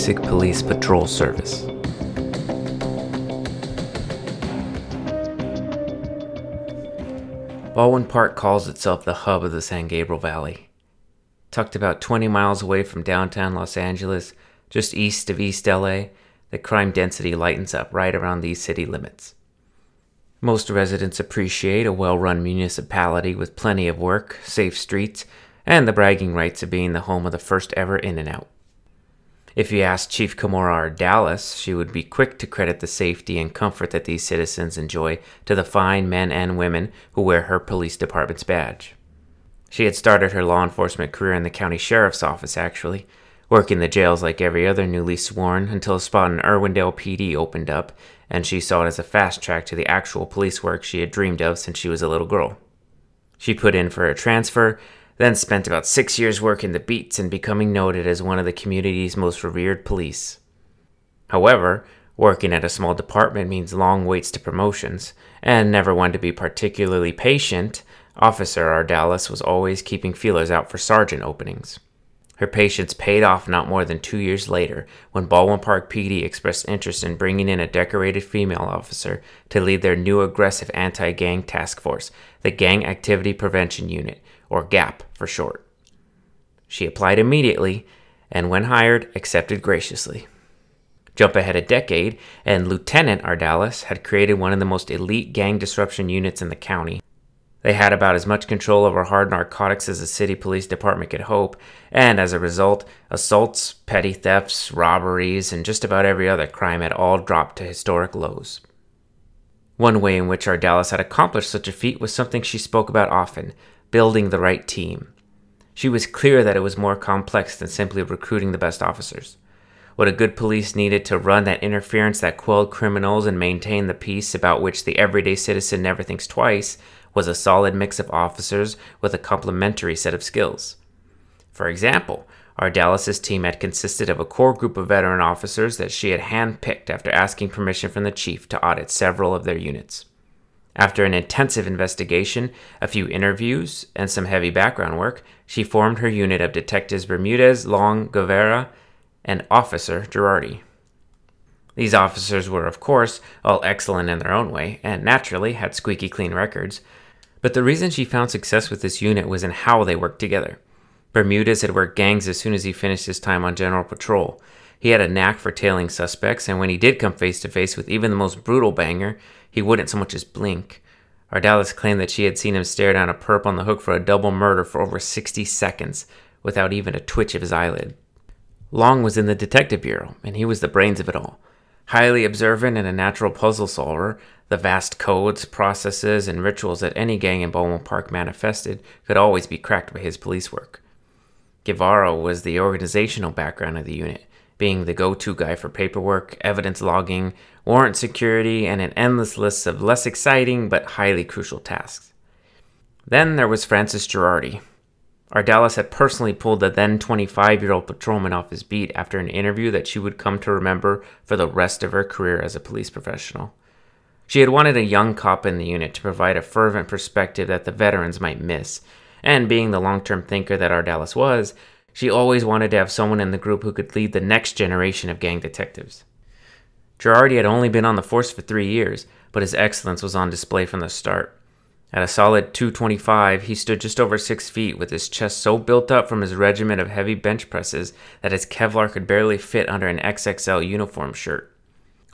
basic police patrol service. Baldwin Park calls itself the hub of the San Gabriel Valley. Tucked about 20 miles away from downtown Los Angeles, just east of East LA, the crime density lightens up right around these city limits. Most residents appreciate a well run municipality with plenty of work, safe streets, and the bragging rights of being the home of the first ever In N Out. If you asked Chief Kimora Ardales, she would be quick to credit the safety and comfort that these citizens enjoy to the fine men and women who wear her police department's badge. She had started her law enforcement career in the county sheriff's office, actually, working the jails like every other newly sworn until a spot in Irwindale PD opened up, and she saw it as a fast track to the actual police work she had dreamed of since she was a little girl. She put in for a transfer then spent about six years working the beats and becoming noted as one of the community's most revered police. However, working at a small department means long waits to promotions, and never one to be particularly patient, Officer Ardales was always keeping feelers out for sergeant openings. Her patience paid off not more than two years later when Baldwin Park PD expressed interest in bringing in a decorated female officer to lead their new aggressive anti gang task force, the Gang Activity Prevention Unit, or GAP for short. She applied immediately and, when hired, accepted graciously. Jump ahead a decade, and Lieutenant Ardales had created one of the most elite gang disruption units in the county. They had about as much control over hard narcotics as the city police department could hope, and as a result, assaults, petty thefts, robberies, and just about every other crime had all dropped to historic lows. One way in which Ardales had accomplished such a feat was something she spoke about often building the right team. She was clear that it was more complex than simply recruiting the best officers. What a good police needed to run that interference that quelled criminals and maintain the peace about which the everyday citizen never thinks twice was a solid mix of officers with a complementary set of skills. For example, Ardales's team had consisted of a core group of veteran officers that she had handpicked after asking permission from the chief to audit several of their units. After an intensive investigation, a few interviews, and some heavy background work, she formed her unit of detectives Bermudez, Long, Guevara, and Officer Girardi. These officers were, of course, all excellent in their own way, and naturally had squeaky clean records. But the reason she found success with this unit was in how they worked together. Bermudez had worked gangs as soon as he finished his time on general patrol. He had a knack for tailing suspects, and when he did come face to face with even the most brutal banger, he wouldn't so much as blink. Ardales claimed that she had seen him stare down a perp on the hook for a double murder for over 60 seconds without even a twitch of his eyelid. Long was in the detective bureau, and he was the brains of it all. Highly observant and a natural puzzle solver, the vast codes, processes, and rituals that any gang in Baldwin Park manifested could always be cracked by his police work. Guevara was the organizational background of the unit, being the go to guy for paperwork, evidence logging, warrant security, and an endless list of less exciting but highly crucial tasks. Then there was Francis Girardi. Ardales had personally pulled the then 25 year old patrolman off his beat after an interview that she would come to remember for the rest of her career as a police professional. She had wanted a young cop in the unit to provide a fervent perspective that the veterans might miss, and being the long term thinker that Ardales was, she always wanted to have someone in the group who could lead the next generation of gang detectives. Girardi had only been on the force for three years, but his excellence was on display from the start. At a solid 225, he stood just over six feet with his chest so built up from his regiment of heavy bench presses that his Kevlar could barely fit under an XXL uniform shirt.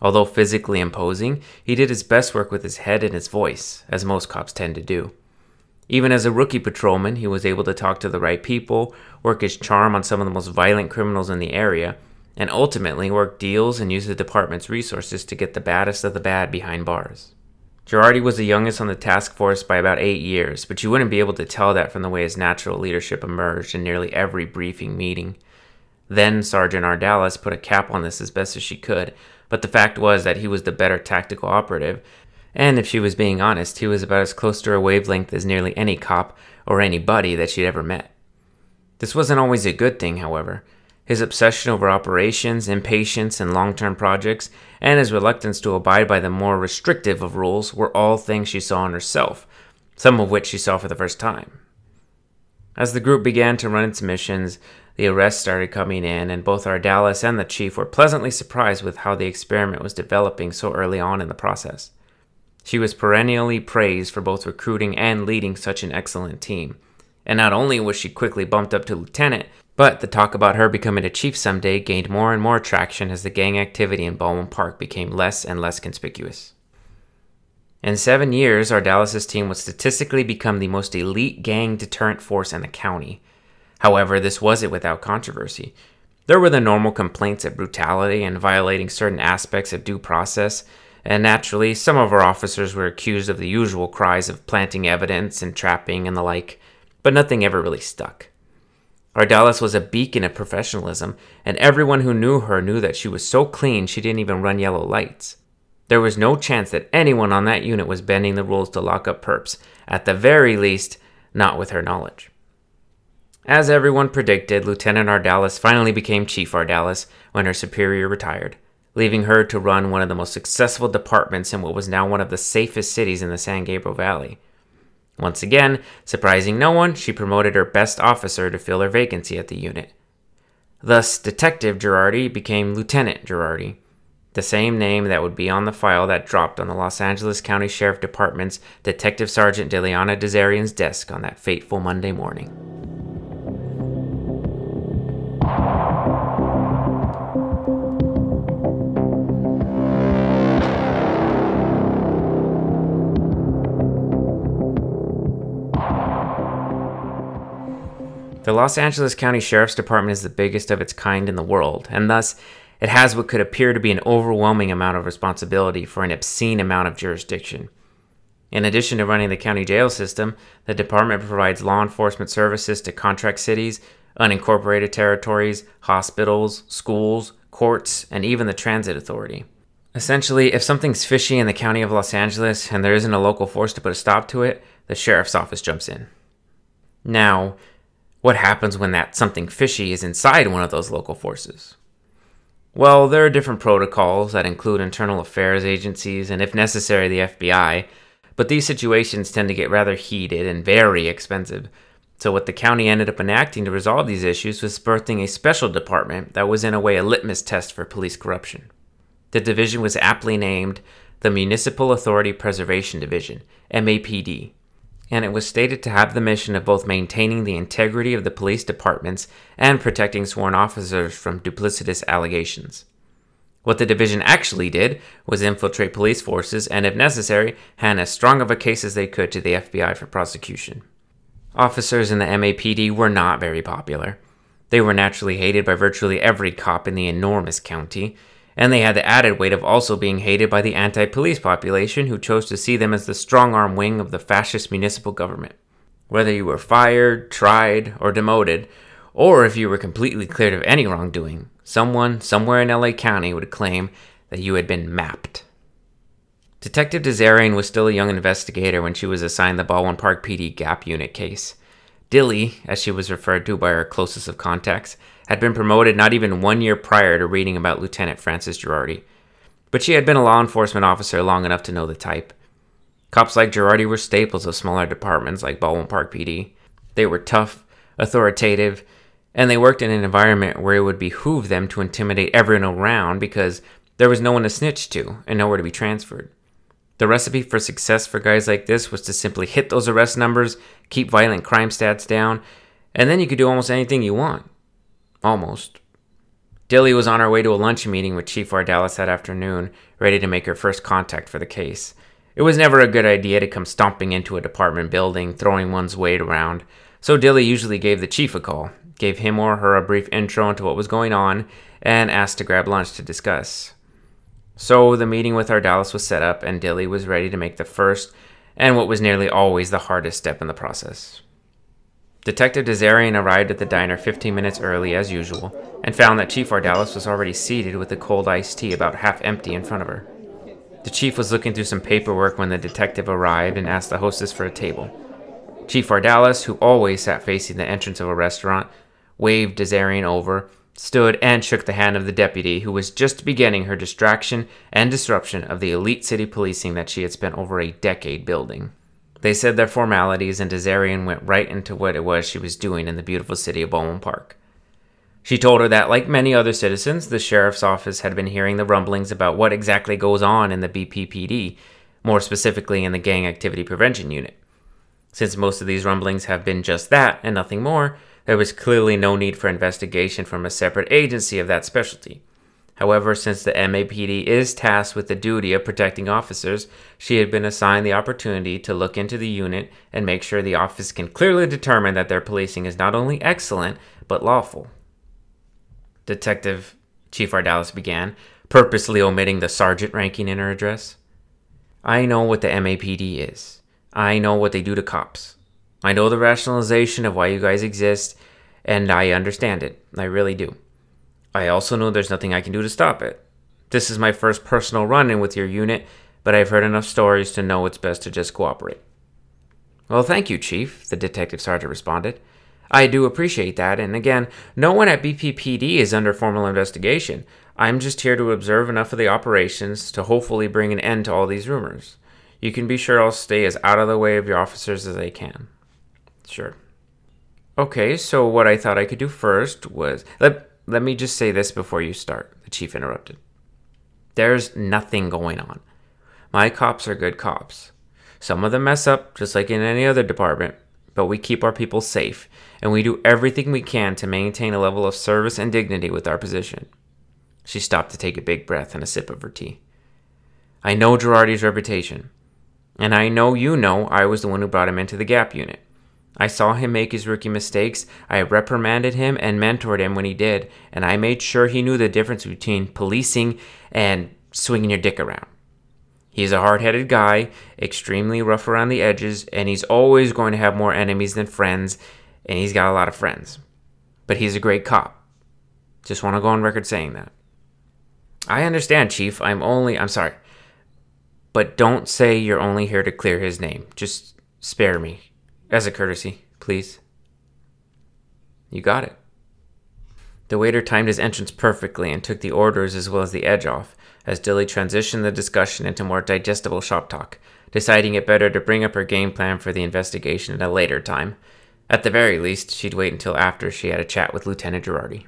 Although physically imposing, he did his best work with his head and his voice, as most cops tend to do. Even as a rookie patrolman, he was able to talk to the right people, work his charm on some of the most violent criminals in the area, and ultimately work deals and use the department's resources to get the baddest of the bad behind bars. Girardi was the youngest on the task force by about eight years, but you wouldn't be able to tell that from the way his natural leadership emerged in nearly every briefing meeting. Then Sergeant Ardales put a cap on this as best as she could, but the fact was that he was the better tactical operative, and if she was being honest, he was about as close to her wavelength as nearly any cop or any buddy that she'd ever met. This wasn't always a good thing, however. His obsession over operations, impatience, and long term projects, and his reluctance to abide by the more restrictive of rules were all things she saw in herself, some of which she saw for the first time. As the group began to run its missions, the arrests started coming in, and both Ardales and the chief were pleasantly surprised with how the experiment was developing so early on in the process. She was perennially praised for both recruiting and leading such an excellent team. And not only was she quickly bumped up to lieutenant, but the talk about her becoming a chief someday gained more and more traction as the gang activity in Baldwin Park became less and less conspicuous. In seven years, Ardales' team would statistically become the most elite gang deterrent force in the county. However, this wasn't without controversy. There were the normal complaints of brutality and violating certain aspects of due process, and naturally, some of our officers were accused of the usual cries of planting evidence and trapping and the like, but nothing ever really stuck. Ardales was a beacon of professionalism, and everyone who knew her knew that she was so clean she didn't even run yellow lights. There was no chance that anyone on that unit was bending the rules to lock up perps, at the very least, not with her knowledge. As everyone predicted, Lieutenant Ardales finally became Chief Ardales when her superior retired, leaving her to run one of the most successful departments in what was now one of the safest cities in the San Gabriel Valley. Once again, surprising no one, she promoted her best officer to fill her vacancy at the unit. Thus, Detective Girardi became Lieutenant Girardi, the same name that would be on the file that dropped on the Los Angeles County Sheriff Department's Detective Sergeant Diliana D'Azarian's desk on that fateful Monday morning. The Los Angeles County Sheriff's Department is the biggest of its kind in the world, and thus it has what could appear to be an overwhelming amount of responsibility for an obscene amount of jurisdiction. In addition to running the county jail system, the department provides law enforcement services to contract cities, unincorporated territories, hospitals, schools, courts, and even the transit authority. Essentially, if something's fishy in the county of Los Angeles and there isn't a local force to put a stop to it, the sheriff's office jumps in. Now, what happens when that something fishy is inside one of those local forces? Well, there are different protocols that include internal affairs agencies and, if necessary, the FBI, but these situations tend to get rather heated and very expensive. So, what the county ended up enacting to resolve these issues was birthing a special department that was, in a way, a litmus test for police corruption. The division was aptly named the Municipal Authority Preservation Division, MAPD, and it was stated to have the mission of both maintaining the integrity of the police departments and protecting sworn officers from duplicitous allegations. What the division actually did was infiltrate police forces and, if necessary, hand as strong of a case as they could to the FBI for prosecution. Officers in the MAPD were not very popular. They were naturally hated by virtually every cop in the enormous county, and they had the added weight of also being hated by the anti police population who chose to see them as the strong arm wing of the fascist municipal government. Whether you were fired, tried, or demoted, or if you were completely cleared of any wrongdoing, someone somewhere in LA County would claim that you had been mapped. Detective D'Azarian was still a young investigator when she was assigned the Baldwin Park PD Gap Unit case. Dilly, as she was referred to by her closest of contacts, had been promoted not even one year prior to reading about Lieutenant Francis Girardi. But she had been a law enforcement officer long enough to know the type. Cops like Girardi were staples of smaller departments like Baldwin Park PD. They were tough, authoritative, and they worked in an environment where it would behoove them to intimidate everyone around because there was no one to snitch to and nowhere to be transferred. The recipe for success for guys like this was to simply hit those arrest numbers, keep violent crime stats down, and then you could do almost anything you want. Almost. Dilly was on her way to a lunch meeting with Chief Ardales that afternoon, ready to make her first contact for the case. It was never a good idea to come stomping into a department building, throwing one's weight around, so Dilly usually gave the chief a call, gave him or her a brief intro into what was going on, and asked to grab lunch to discuss. So the meeting with Ardales was set up, and Dilly was ready to make the first and what was nearly always the hardest step in the process. Detective D'Azarian arrived at the diner 15 minutes early, as usual, and found that Chief Ardales was already seated with a cold iced tea about half empty in front of her. The chief was looking through some paperwork when the detective arrived and asked the hostess for a table. Chief Ardales, who always sat facing the entrance of a restaurant, waved D'Azarian over, stood, and shook the hand of the deputy, who was just beginning her distraction and disruption of the elite city policing that she had spent over a decade building. They said their formalities, and D'Azarian went right into what it was she was doing in the beautiful city of Baldwin Park. She told her that, like many other citizens, the sheriff's office had been hearing the rumblings about what exactly goes on in the BPPD, more specifically in the Gang Activity Prevention Unit. Since most of these rumblings have been just that and nothing more, there was clearly no need for investigation from a separate agency of that specialty. However, since the MAPD is tasked with the duty of protecting officers, she had been assigned the opportunity to look into the unit and make sure the office can clearly determine that their policing is not only excellent, but lawful. Detective Chief Ardales began, purposely omitting the sergeant ranking in her address. I know what the MAPD is. I know what they do to cops. I know the rationalization of why you guys exist, and I understand it. I really do. I also know there's nothing I can do to stop it. This is my first personal run in with your unit, but I've heard enough stories to know it's best to just cooperate. Well, thank you, Chief, the detective sergeant responded. I do appreciate that, and again, no one at BPPD is under formal investigation. I'm just here to observe enough of the operations to hopefully bring an end to all these rumors. You can be sure I'll stay as out of the way of your officers as I can. Sure. Okay, so what I thought I could do first was. Let, let me just say this before you start, the chief interrupted. There's nothing going on. My cops are good cops. Some of them mess up, just like in any other department, but we keep our people safe, and we do everything we can to maintain a level of service and dignity with our position. She stopped to take a big breath and a sip of her tea. I know Girardi's reputation, and I know you know I was the one who brought him into the Gap unit. I saw him make his rookie mistakes. I reprimanded him and mentored him when he did, and I made sure he knew the difference between policing and swinging your dick around. He's a hard headed guy, extremely rough around the edges, and he's always going to have more enemies than friends, and he's got a lot of friends. But he's a great cop. Just want to go on record saying that. I understand, Chief. I'm only. I'm sorry. But don't say you're only here to clear his name. Just spare me. As a courtesy, please. You got it. The waiter timed his entrance perfectly and took the orders as well as the edge off, as Dilly transitioned the discussion into more digestible shop talk, deciding it better to bring up her game plan for the investigation at a later time. At the very least, she'd wait until after she had a chat with Lieutenant Girardi.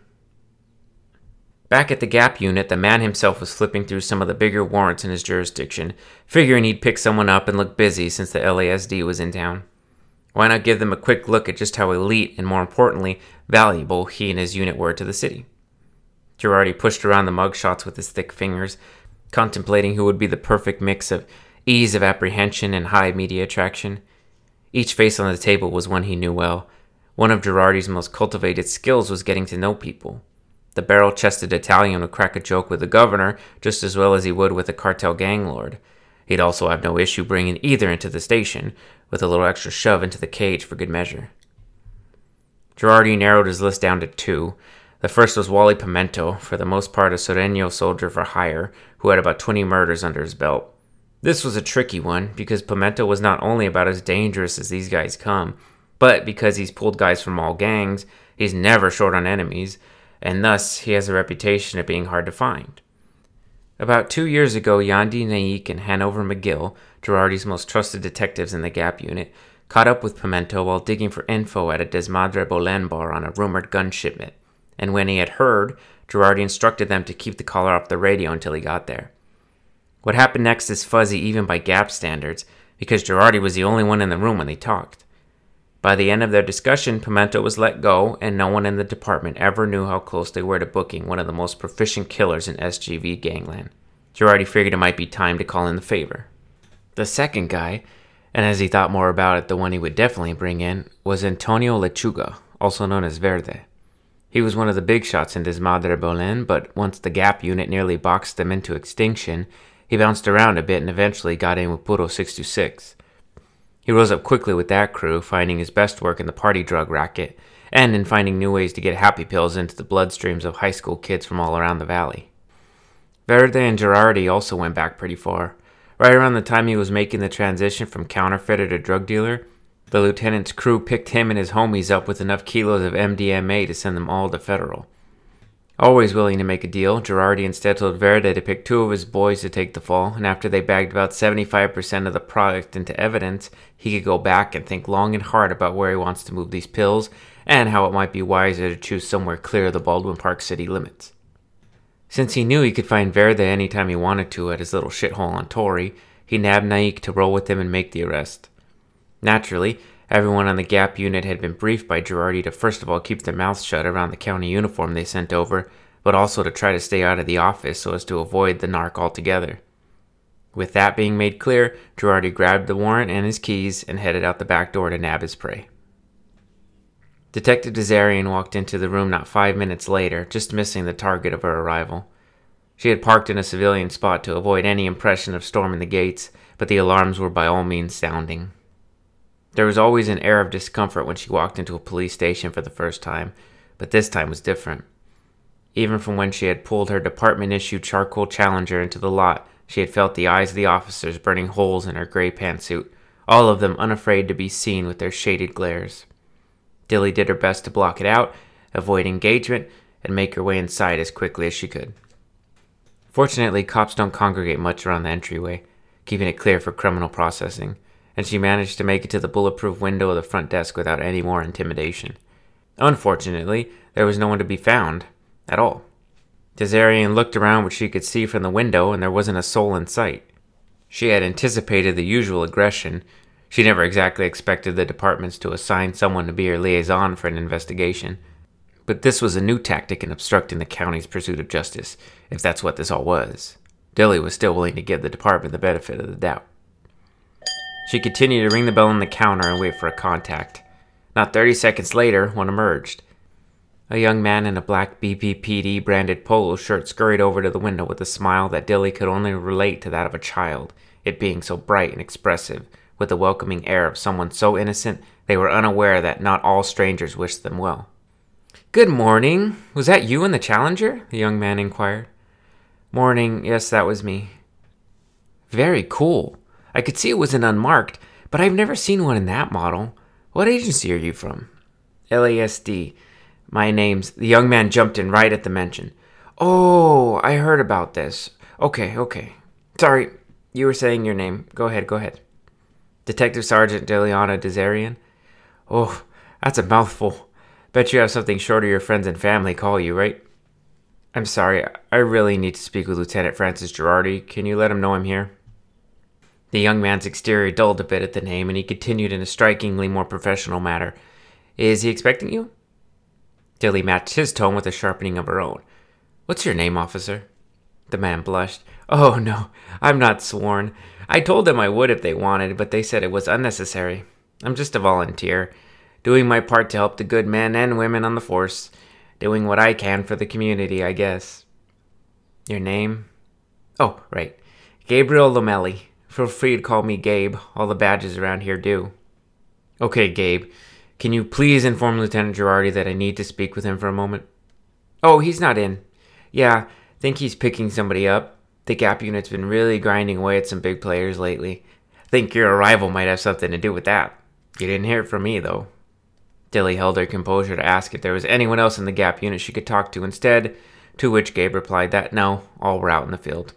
Back at the Gap unit, the man himself was flipping through some of the bigger warrants in his jurisdiction, figuring he'd pick someone up and look busy since the LASD was in town. Why not give them a quick look at just how elite and, more importantly, valuable he and his unit were to the city? Girardi pushed around the mugshots with his thick fingers, contemplating who would be the perfect mix of ease of apprehension and high media attraction. Each face on the table was one he knew well. One of Girardi's most cultivated skills was getting to know people. The barrel chested Italian would crack a joke with the governor just as well as he would with a cartel gang lord. He'd also have no issue bringing either into the station, with a little extra shove into the cage for good measure. Girardi narrowed his list down to two. The first was Wally Pimento, for the most part a Sureño soldier for hire, who had about 20 murders under his belt. This was a tricky one, because Pimento was not only about as dangerous as these guys come, but because he's pulled guys from all gangs, he's never short on enemies, and thus he has a reputation of being hard to find. About two years ago, Yandi Naik and Hanover McGill, Girardi's most trusted detectives in the Gap unit, caught up with Pimento while digging for info at a Desmadre Bolen bar on a rumored gun shipment. And when he had heard, Girardi instructed them to keep the caller off the radio until he got there. What happened next is fuzzy even by Gap standards, because Girardi was the only one in the room when they talked. By the end of their discussion, Pimento was let go, and no one in the department ever knew how close they were to booking one of the most proficient killers in SGV gangland. Girardi figured it might be time to call in the favor. The second guy, and as he thought more about it, the one he would definitely bring in, was Antonio Lechuga, also known as Verde. He was one of the big shots in Desmadre Bolen, but once the Gap unit nearly boxed them into extinction, he bounced around a bit and eventually got in with Puro 626. He rose up quickly with that crew, finding his best work in the party drug racket, and in finding new ways to get happy pills into the bloodstreams of high school kids from all around the valley. Verde and Girardi also went back pretty far. Right around the time he was making the transition from counterfeiter to drug dealer, the lieutenant's crew picked him and his homies up with enough kilos of MDMA to send them all to federal. Always willing to make a deal, Girardi instead told Verde to pick two of his boys to take the fall, and after they bagged about 75% of the product into evidence, he could go back and think long and hard about where he wants to move these pills and how it might be wiser to choose somewhere clear of the Baldwin Park city limits. Since he knew he could find Verde anytime he wanted to at his little shithole on Torrey, he nabbed Naik to roll with him and make the arrest. Naturally, everyone on the Gap unit had been briefed by Girardi to first of all keep their mouths shut around the county uniform they sent over, but also to try to stay out of the office so as to avoid the narc altogether. With that being made clear, Girardi grabbed the warrant and his keys and headed out the back door to nab his prey. Detective D'Azarian walked into the room not five minutes later, just missing the target of her arrival. She had parked in a civilian spot to avoid any impression of storming the gates, but the alarms were by all means sounding. There was always an air of discomfort when she walked into a police station for the first time, but this time was different. Even from when she had pulled her department issued charcoal challenger into the lot, she had felt the eyes of the officers burning holes in her gray pantsuit, all of them unafraid to be seen with their shaded glares. Dilly did her best to block it out, avoid engagement, and make her way inside as quickly as she could. Fortunately, cops don't congregate much around the entryway, keeping it clear for criminal processing, and she managed to make it to the bulletproof window of the front desk without any more intimidation. Unfortunately, there was no one to be found at all. D'Azarian looked around what she could see from the window, and there wasn't a soul in sight. She had anticipated the usual aggression, she never exactly expected the departments to assign someone to be her liaison for an investigation. But this was a new tactic in obstructing the county's pursuit of justice, if that's what this all was. Dilly was still willing to give the department the benefit of the doubt. She continued to ring the bell on the counter and wait for a contact. Not 30 seconds later, one emerged. A young man in a black BPPD branded polo shirt scurried over to the window with a smile that Dilly could only relate to that of a child, it being so bright and expressive, with the welcoming air of someone so innocent they were unaware that not all strangers wished them well. Good morning. Was that you in the Challenger? the young man inquired. Morning. Yes, that was me. Very cool. I could see it was an unmarked, but I've never seen one in that model. What agency are you from? LASD. My name's. The young man jumped in right at the mention. Oh, I heard about this. Okay, okay. Sorry, you were saying your name. Go ahead, go ahead. Detective Sergeant Deliana D'Azarian. Oh, that's a mouthful. Bet you have something short of your friends and family call you, right? I'm sorry, I really need to speak with Lieutenant Francis Girardi. Can you let him know I'm here? The young man's exterior dulled a bit at the name, and he continued in a strikingly more professional manner. Is he expecting you? Dilly matched his tone with a sharpening of her own. What's your name, officer? The man blushed. Oh, no, I'm not sworn. I told them I would if they wanted, but they said it was unnecessary. I'm just a volunteer, doing my part to help the good men and women on the force, doing what I can for the community, I guess. Your name? Oh, right. Gabriel Lomelli. Feel free to call me Gabe. All the badges around here do. Okay, Gabe. Can you please inform Lieutenant Girardi that I need to speak with him for a moment? Oh, he's not in. Yeah, think he's picking somebody up. The Gap unit's been really grinding away at some big players lately. Think your arrival might have something to do with that. You didn't hear it from me, though. Dilly held her composure to ask if there was anyone else in the Gap unit she could talk to instead, to which Gabe replied that no, all were out in the field.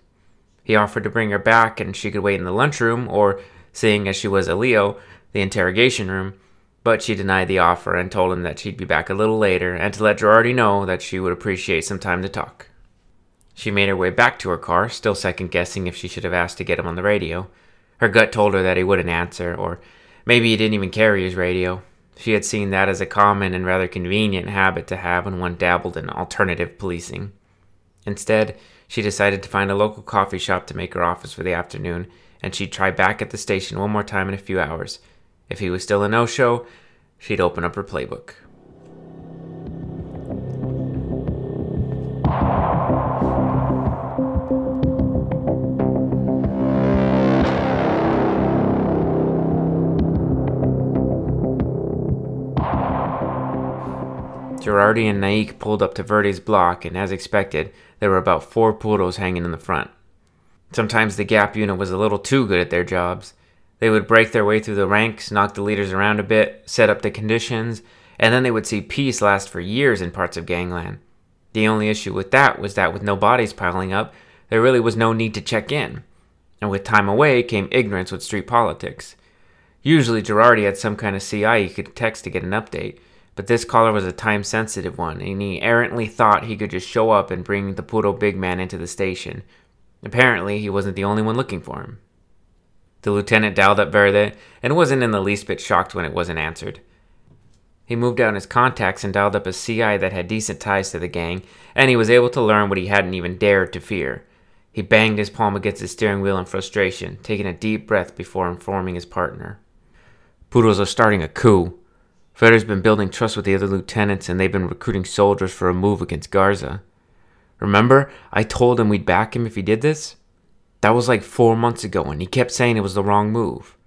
He offered to bring her back and she could wait in the lunchroom, or, seeing as she was a Leo, the interrogation room, but she denied the offer and told him that she'd be back a little later and to let Girardi know that she would appreciate some time to talk. She made her way back to her car, still second guessing if she should have asked to get him on the radio. Her gut told her that he wouldn't answer, or maybe he didn't even carry his radio. She had seen that as a common and rather convenient habit to have when one dabbled in alternative policing. Instead, she decided to find a local coffee shop to make her office for the afternoon, and she'd try back at the station one more time in a few hours. If he was still a no show, she'd open up her playbook. Girardi and Naik pulled up to Verde's block, and as expected, there were about four puros hanging in the front. Sometimes the Gap unit was a little too good at their jobs. They would break their way through the ranks, knock the leaders around a bit, set up the conditions, and then they would see peace last for years in parts of Gangland. The only issue with that was that with no bodies piling up, there really was no need to check in. And with time away came ignorance with street politics. Usually Girardi had some kind of CI he could text to get an update, but this caller was a time sensitive one, and he errantly thought he could just show up and bring the puro big man into the station. Apparently, he wasn't the only one looking for him. The lieutenant dialed up Verde and wasn't in the least bit shocked when it wasn't answered. He moved out his contacts and dialed up a CI that had decent ties to the gang, and he was able to learn what he hadn't even dared to fear. He banged his palm against the steering wheel in frustration, taking a deep breath before informing his partner. Puros are starting a coup. Verde's been building trust with the other lieutenants, and they've been recruiting soldiers for a move against Garza. Remember, I told him we'd back him if he did this? That was like four months ago, and he kept saying it was the wrong move.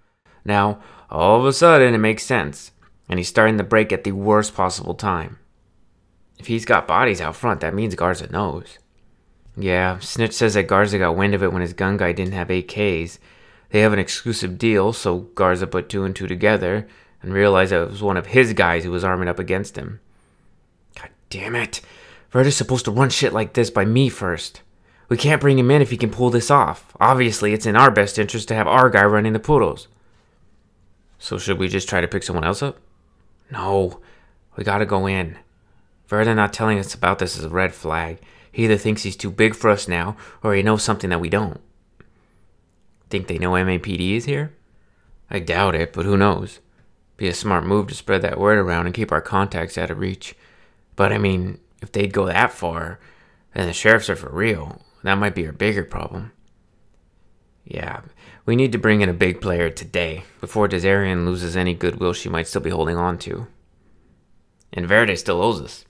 Now, all of a sudden, it makes sense, and he's starting to break at the worst possible time. If he's got bodies out front, that means Garza knows. Yeah, Snitch says that Garza got wind of it when his gun guy didn't have AKs. They have an exclusive deal, so Garza put two and two together and realized that it was one of his guys who was arming up against him. God damn it. Verde's supposed to run shit like this by me first. We can't bring him in if he can pull this off. Obviously, it's in our best interest to have our guy running the puros. So should we just try to pick someone else up? No, we gotta go in. Verde not telling us about this is a red flag. He either thinks he's too big for us now, or he knows something that we don't. Think they know MAPD is here? I doubt it, but who knows? Be a smart move to spread that word around and keep our contacts out of reach. But I mean, if they'd go that far, then the sheriffs are for real. That might be our bigger problem. Yeah, we need to bring in a big player today, before D'Azarian loses any goodwill she might still be holding on to. And Verde still owes us.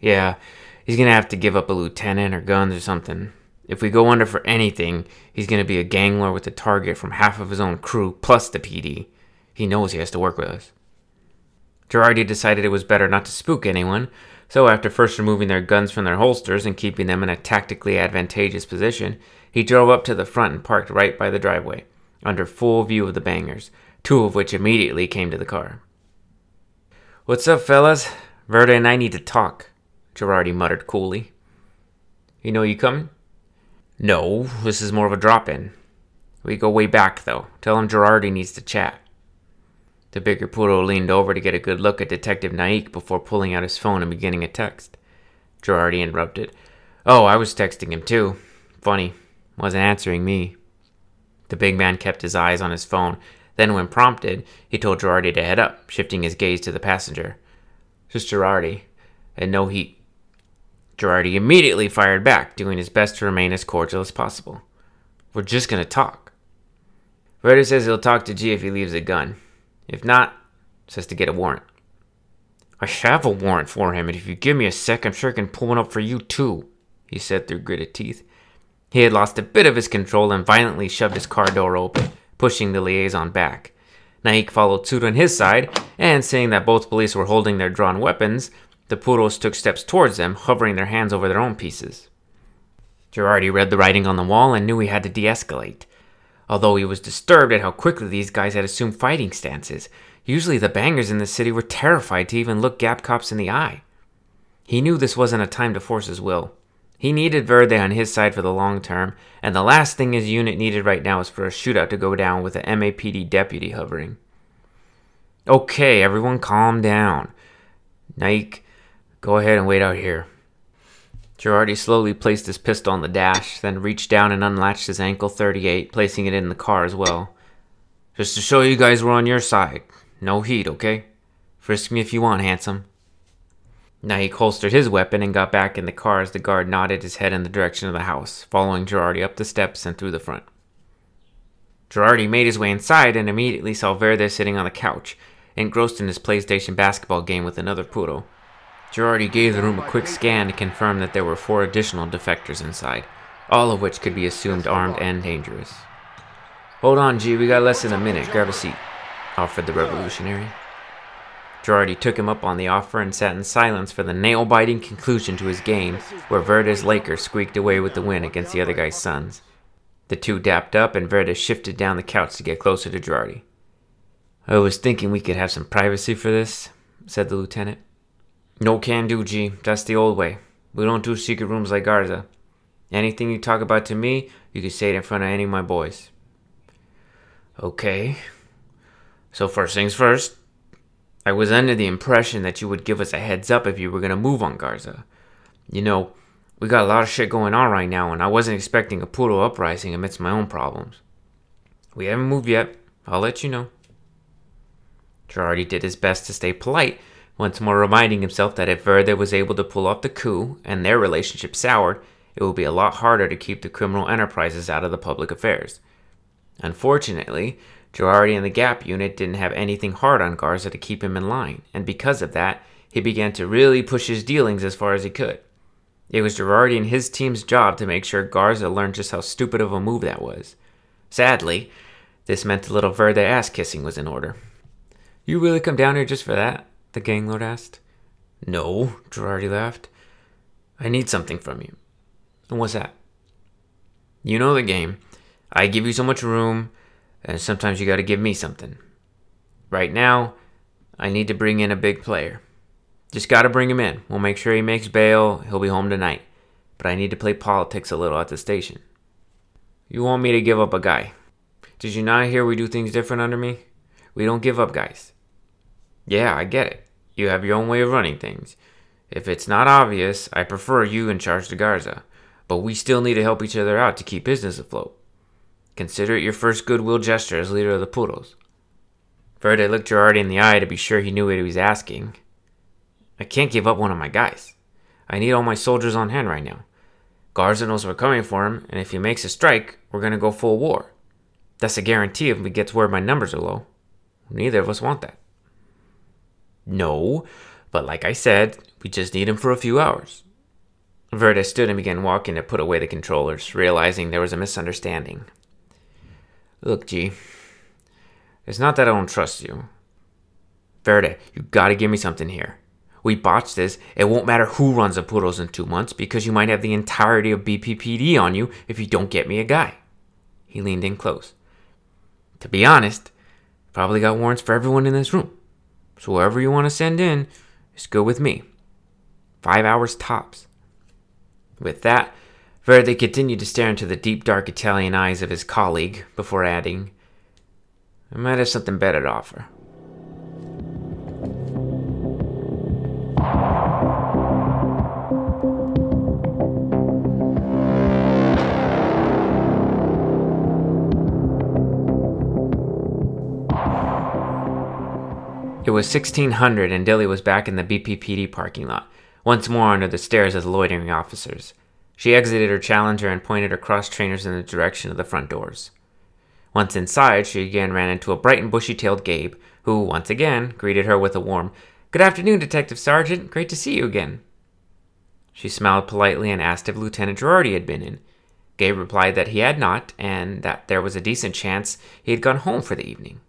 Yeah, he's gonna have to give up a lieutenant or guns or something. If we go under for anything, he's gonna be a gang lord with a target from half of his own crew plus the PD. He knows he has to work with us. Girardi decided it was better not to spook anyone, so after first removing their guns from their holsters and keeping them in a tactically advantageous position, he drove up to the front and parked right by the driveway, under full view of the bangers, two of which immediately came to the car. What's up, fellas? Verde and I need to talk, Girardi muttered coolly. You know you coming? No, this is more of a drop in. We go way back, though. Tell him Girardi needs to chat. The bigger Puro leaned over to get a good look at Detective Naik before pulling out his phone and beginning a text. Girardi interrupted. Oh, I was texting him too. Funny. Wasn't answering me. The big man kept his eyes on his phone. Then, when prompted, he told Girardi to head up, shifting his gaze to the passenger. Just Girardi. And no heat. Girardi immediately fired back, doing his best to remain as cordial as possible. We're just gonna talk. Verde says he'll talk to G if he leaves a gun. If not, says to get a warrant. I have a warrant for him, and if you give me a sec, I'm sure I can pull one up for you too, he said through gritted teeth. He had lost a bit of his control and violently shoved his car door open, pushing the liaison back. Naik followed suit on his side, and seeing that both police were holding their drawn weapons, the Puros took steps towards them, hovering their hands over their own pieces. Girardi read the writing on the wall and knew he had to de escalate although he was disturbed at how quickly these guys had assumed fighting stances. Usually the bangers in the city were terrified to even look Gap cops in the eye. He knew this wasn't a time to force his will. He needed Verde on his side for the long term, and the last thing his unit needed right now was for a shootout to go down with an MAPD deputy hovering. Okay, everyone calm down. Naik, go ahead and wait out here. Girardi slowly placed his pistol on the dash, then reached down and unlatched his ankle 38, placing it in the car as well. Just to show you guys we're on your side. No heat, okay? Frisk me if you want, handsome. Naik holstered his weapon and got back in the car as the guard nodded his head in the direction of the house, following Girardi up the steps and through the front. Girardi made his way inside and immediately saw Verde sitting on the couch, engrossed in his PlayStation basketball game with another puro. Girardi gave the room a quick scan to confirm that there were four additional defectors inside, all of which could be assumed armed and dangerous. Hold on, G, we got less than a minute. Grab a seat, offered the revolutionary. Girardi took him up on the offer and sat in silence for the nail biting conclusion to his game, where Verde's Lakers squeaked away with the win against the other guy's Suns. The two dapped up, and Verde shifted down the couch to get closer to Girardi. I was thinking we could have some privacy for this, said the lieutenant. No can do, G. That's the old way. We don't do secret rooms like Garza. Anything you talk about to me, you can say it in front of any of my boys. Okay. So, first things first, I was under the impression that you would give us a heads up if you were going to move on Garza. You know, we got a lot of shit going on right now, and I wasn't expecting a puro uprising amidst my own problems. We haven't moved yet. I'll let you know. Girardi did his best to stay polite, once more reminding himself that if Verde was able to pull off the coup and their relationship soured, it would be a lot harder to keep the criminal enterprises out of the public affairs. Unfortunately, Girardi and the Gap unit didn't have anything hard on Garza to keep him in line, and because of that, he began to really push his dealings as far as he could. It was Girardi and his team's job to make sure Garza learned just how stupid of a move that was. Sadly, this meant a little Verde ass kissing was in order. You really come down here just for that? The ganglord asked. No, Girardi laughed. I need something from you. And what's that? You know the game. I give you so much room, and sometimes you gotta give me something. Right now, I need to bring in a big player. Just gotta bring him in. We'll make sure he makes bail. He'll be home tonight. But I need to play politics a little at the station. You want me to give up a guy? Did you not hear we do things different under me? We don't give up guys. Yeah, I get it. You have your own way of running things. If it's not obvious, I prefer you in charge to Garza. But we still need to help each other out to keep business afloat. Consider it your first goodwill gesture as leader of the Puros. Verde looked Girardi in the eye to be sure he knew what he was asking. I can't give up one of my guys. I need all my soldiers on hand right now. Garza knows we're coming for him, and if he makes a strike, we're gonna go full war. That's a guarantee if he gets where my numbers are low. Neither of us want that. No, but like I said, we just need him for a few hours. Verde stood and began walking to put away the controllers, realizing there was a misunderstanding. Look, G, it's not that I don't trust you. Verde, you gotta give me something here. We botched this. It won't matter who runs the Puros in two months because you might have the entirety of BPPD on you if you don't get me a guy. He leaned in close. To be honest, probably got warrants for everyone in this room. So whoever you want to send in, just go with me. Five hours tops. With that, Verde continued to stare into the deep dark Italian eyes of his colleague before adding, I might have something better to offer. It was 1600 and Dilly was back in the BPPD parking lot, once more under the stares of the loitering officers. She exited her challenger and pointed her cross trainers in the direction of the front doors. Once inside, she again ran into a bright and bushy tailed Gabe, who, once again, greeted her with a warm, Good afternoon, Detective Sergeant. Great to see you again. She smiled politely and asked if Lieutenant Girardi had been in. Gabe replied that he had not, and that there was a decent chance he had gone home for the evening.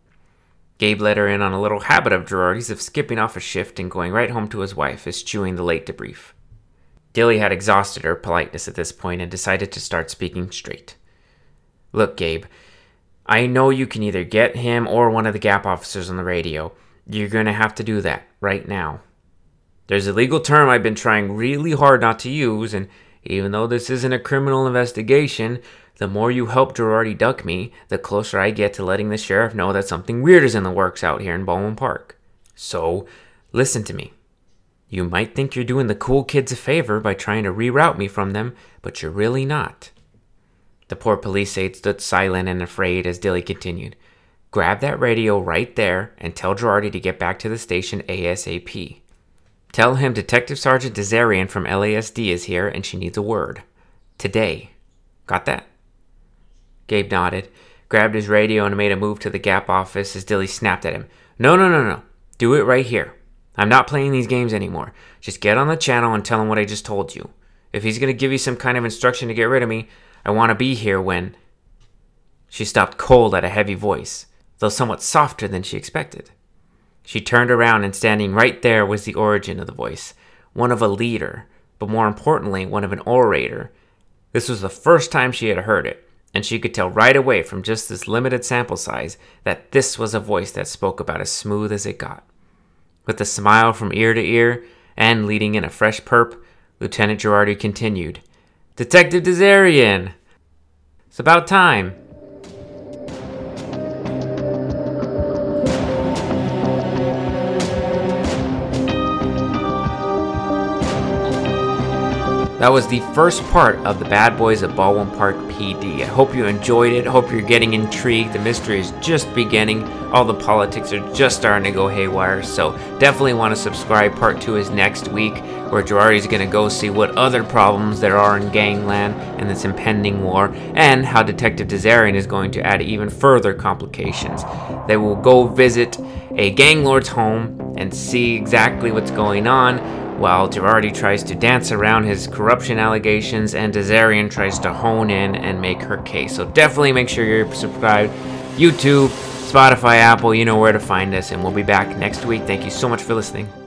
Gabe let her in on a little habit of Girardi's of skipping off a shift and going right home to his wife, eschewing the late debrief. Dilly had exhausted her politeness at this point and decided to start speaking straight. Look, Gabe, I know you can either get him or one of the Gap officers on the radio. You're going to have to do that right now. There's a legal term I've been trying really hard not to use, and even though this isn't a criminal investigation, the more you help Girardi duck me, the closer I get to letting the sheriff know that something weird is in the works out here in Baldwin Park. So, listen to me. You might think you're doing the cool kids a favor by trying to reroute me from them, but you're really not. The poor police aide stood silent and afraid as Dilly continued. Grab that radio right there and tell Girardi to get back to the station ASAP. Tell him Detective Sergeant D'Azarian from LASD is here and she needs a word. Today. Got that? Gabe nodded, grabbed his radio, and made a move to the Gap office as Dilly snapped at him. No, no, no, no. Do it right here. I'm not playing these games anymore. Just get on the channel and tell him what I just told you. If he's going to give you some kind of instruction to get rid of me, I want to be here when. She stopped cold at a heavy voice, though somewhat softer than she expected. She turned around, and standing right there was the origin of the voice one of a leader, but more importantly, one of an orator. This was the first time she had heard it and she could tell right away from just this limited sample size that this was a voice that spoke about as smooth as it got. With a smile from ear to ear and leading in a fresh perp, Lieutenant Girardi continued. Detective D'Azarian! It's about time. That was the first part of the Bad Boys of Baldwin Park PD. I hope you enjoyed it. Hope you're getting intrigued. The mystery is just beginning. All the politics are just starting to go haywire. So definitely want to subscribe. Part two is next week, where Girardi's going to go see what other problems there are in gangland and this impending war, and how Detective D'Azarian is going to add even further complications. They will go visit a gang lord's home and see exactly what's going on while Girardi tries to dance around his corruption allegations and D'Azarian tries to hone in and make her case. So definitely make sure you're subscribed. YouTube, Spotify, Apple, you know where to find us, and we'll be back next week. Thank you so much for listening.